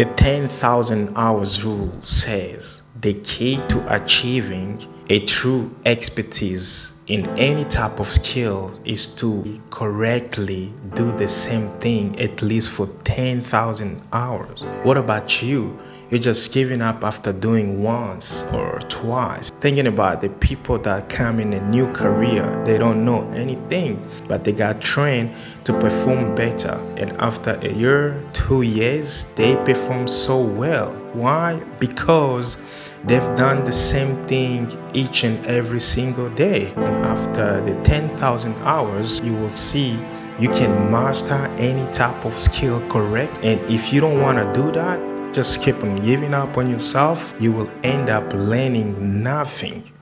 The 10,000 hours rule says the key to achieving a true expertise in any type of skill is to correctly do the same thing at least for 10,000 hours. What about you? You're just giving up after doing once or twice. Thinking about the people that come in a new career, they don't know anything, but they got trained to perform better. And after a year, two years, they perform so well. Why? Because They've done the same thing each and every single day. And after the 10,000 hours, you will see you can master any type of skill correct. And if you don't want to do that, just keep on giving up on yourself. You will end up learning nothing.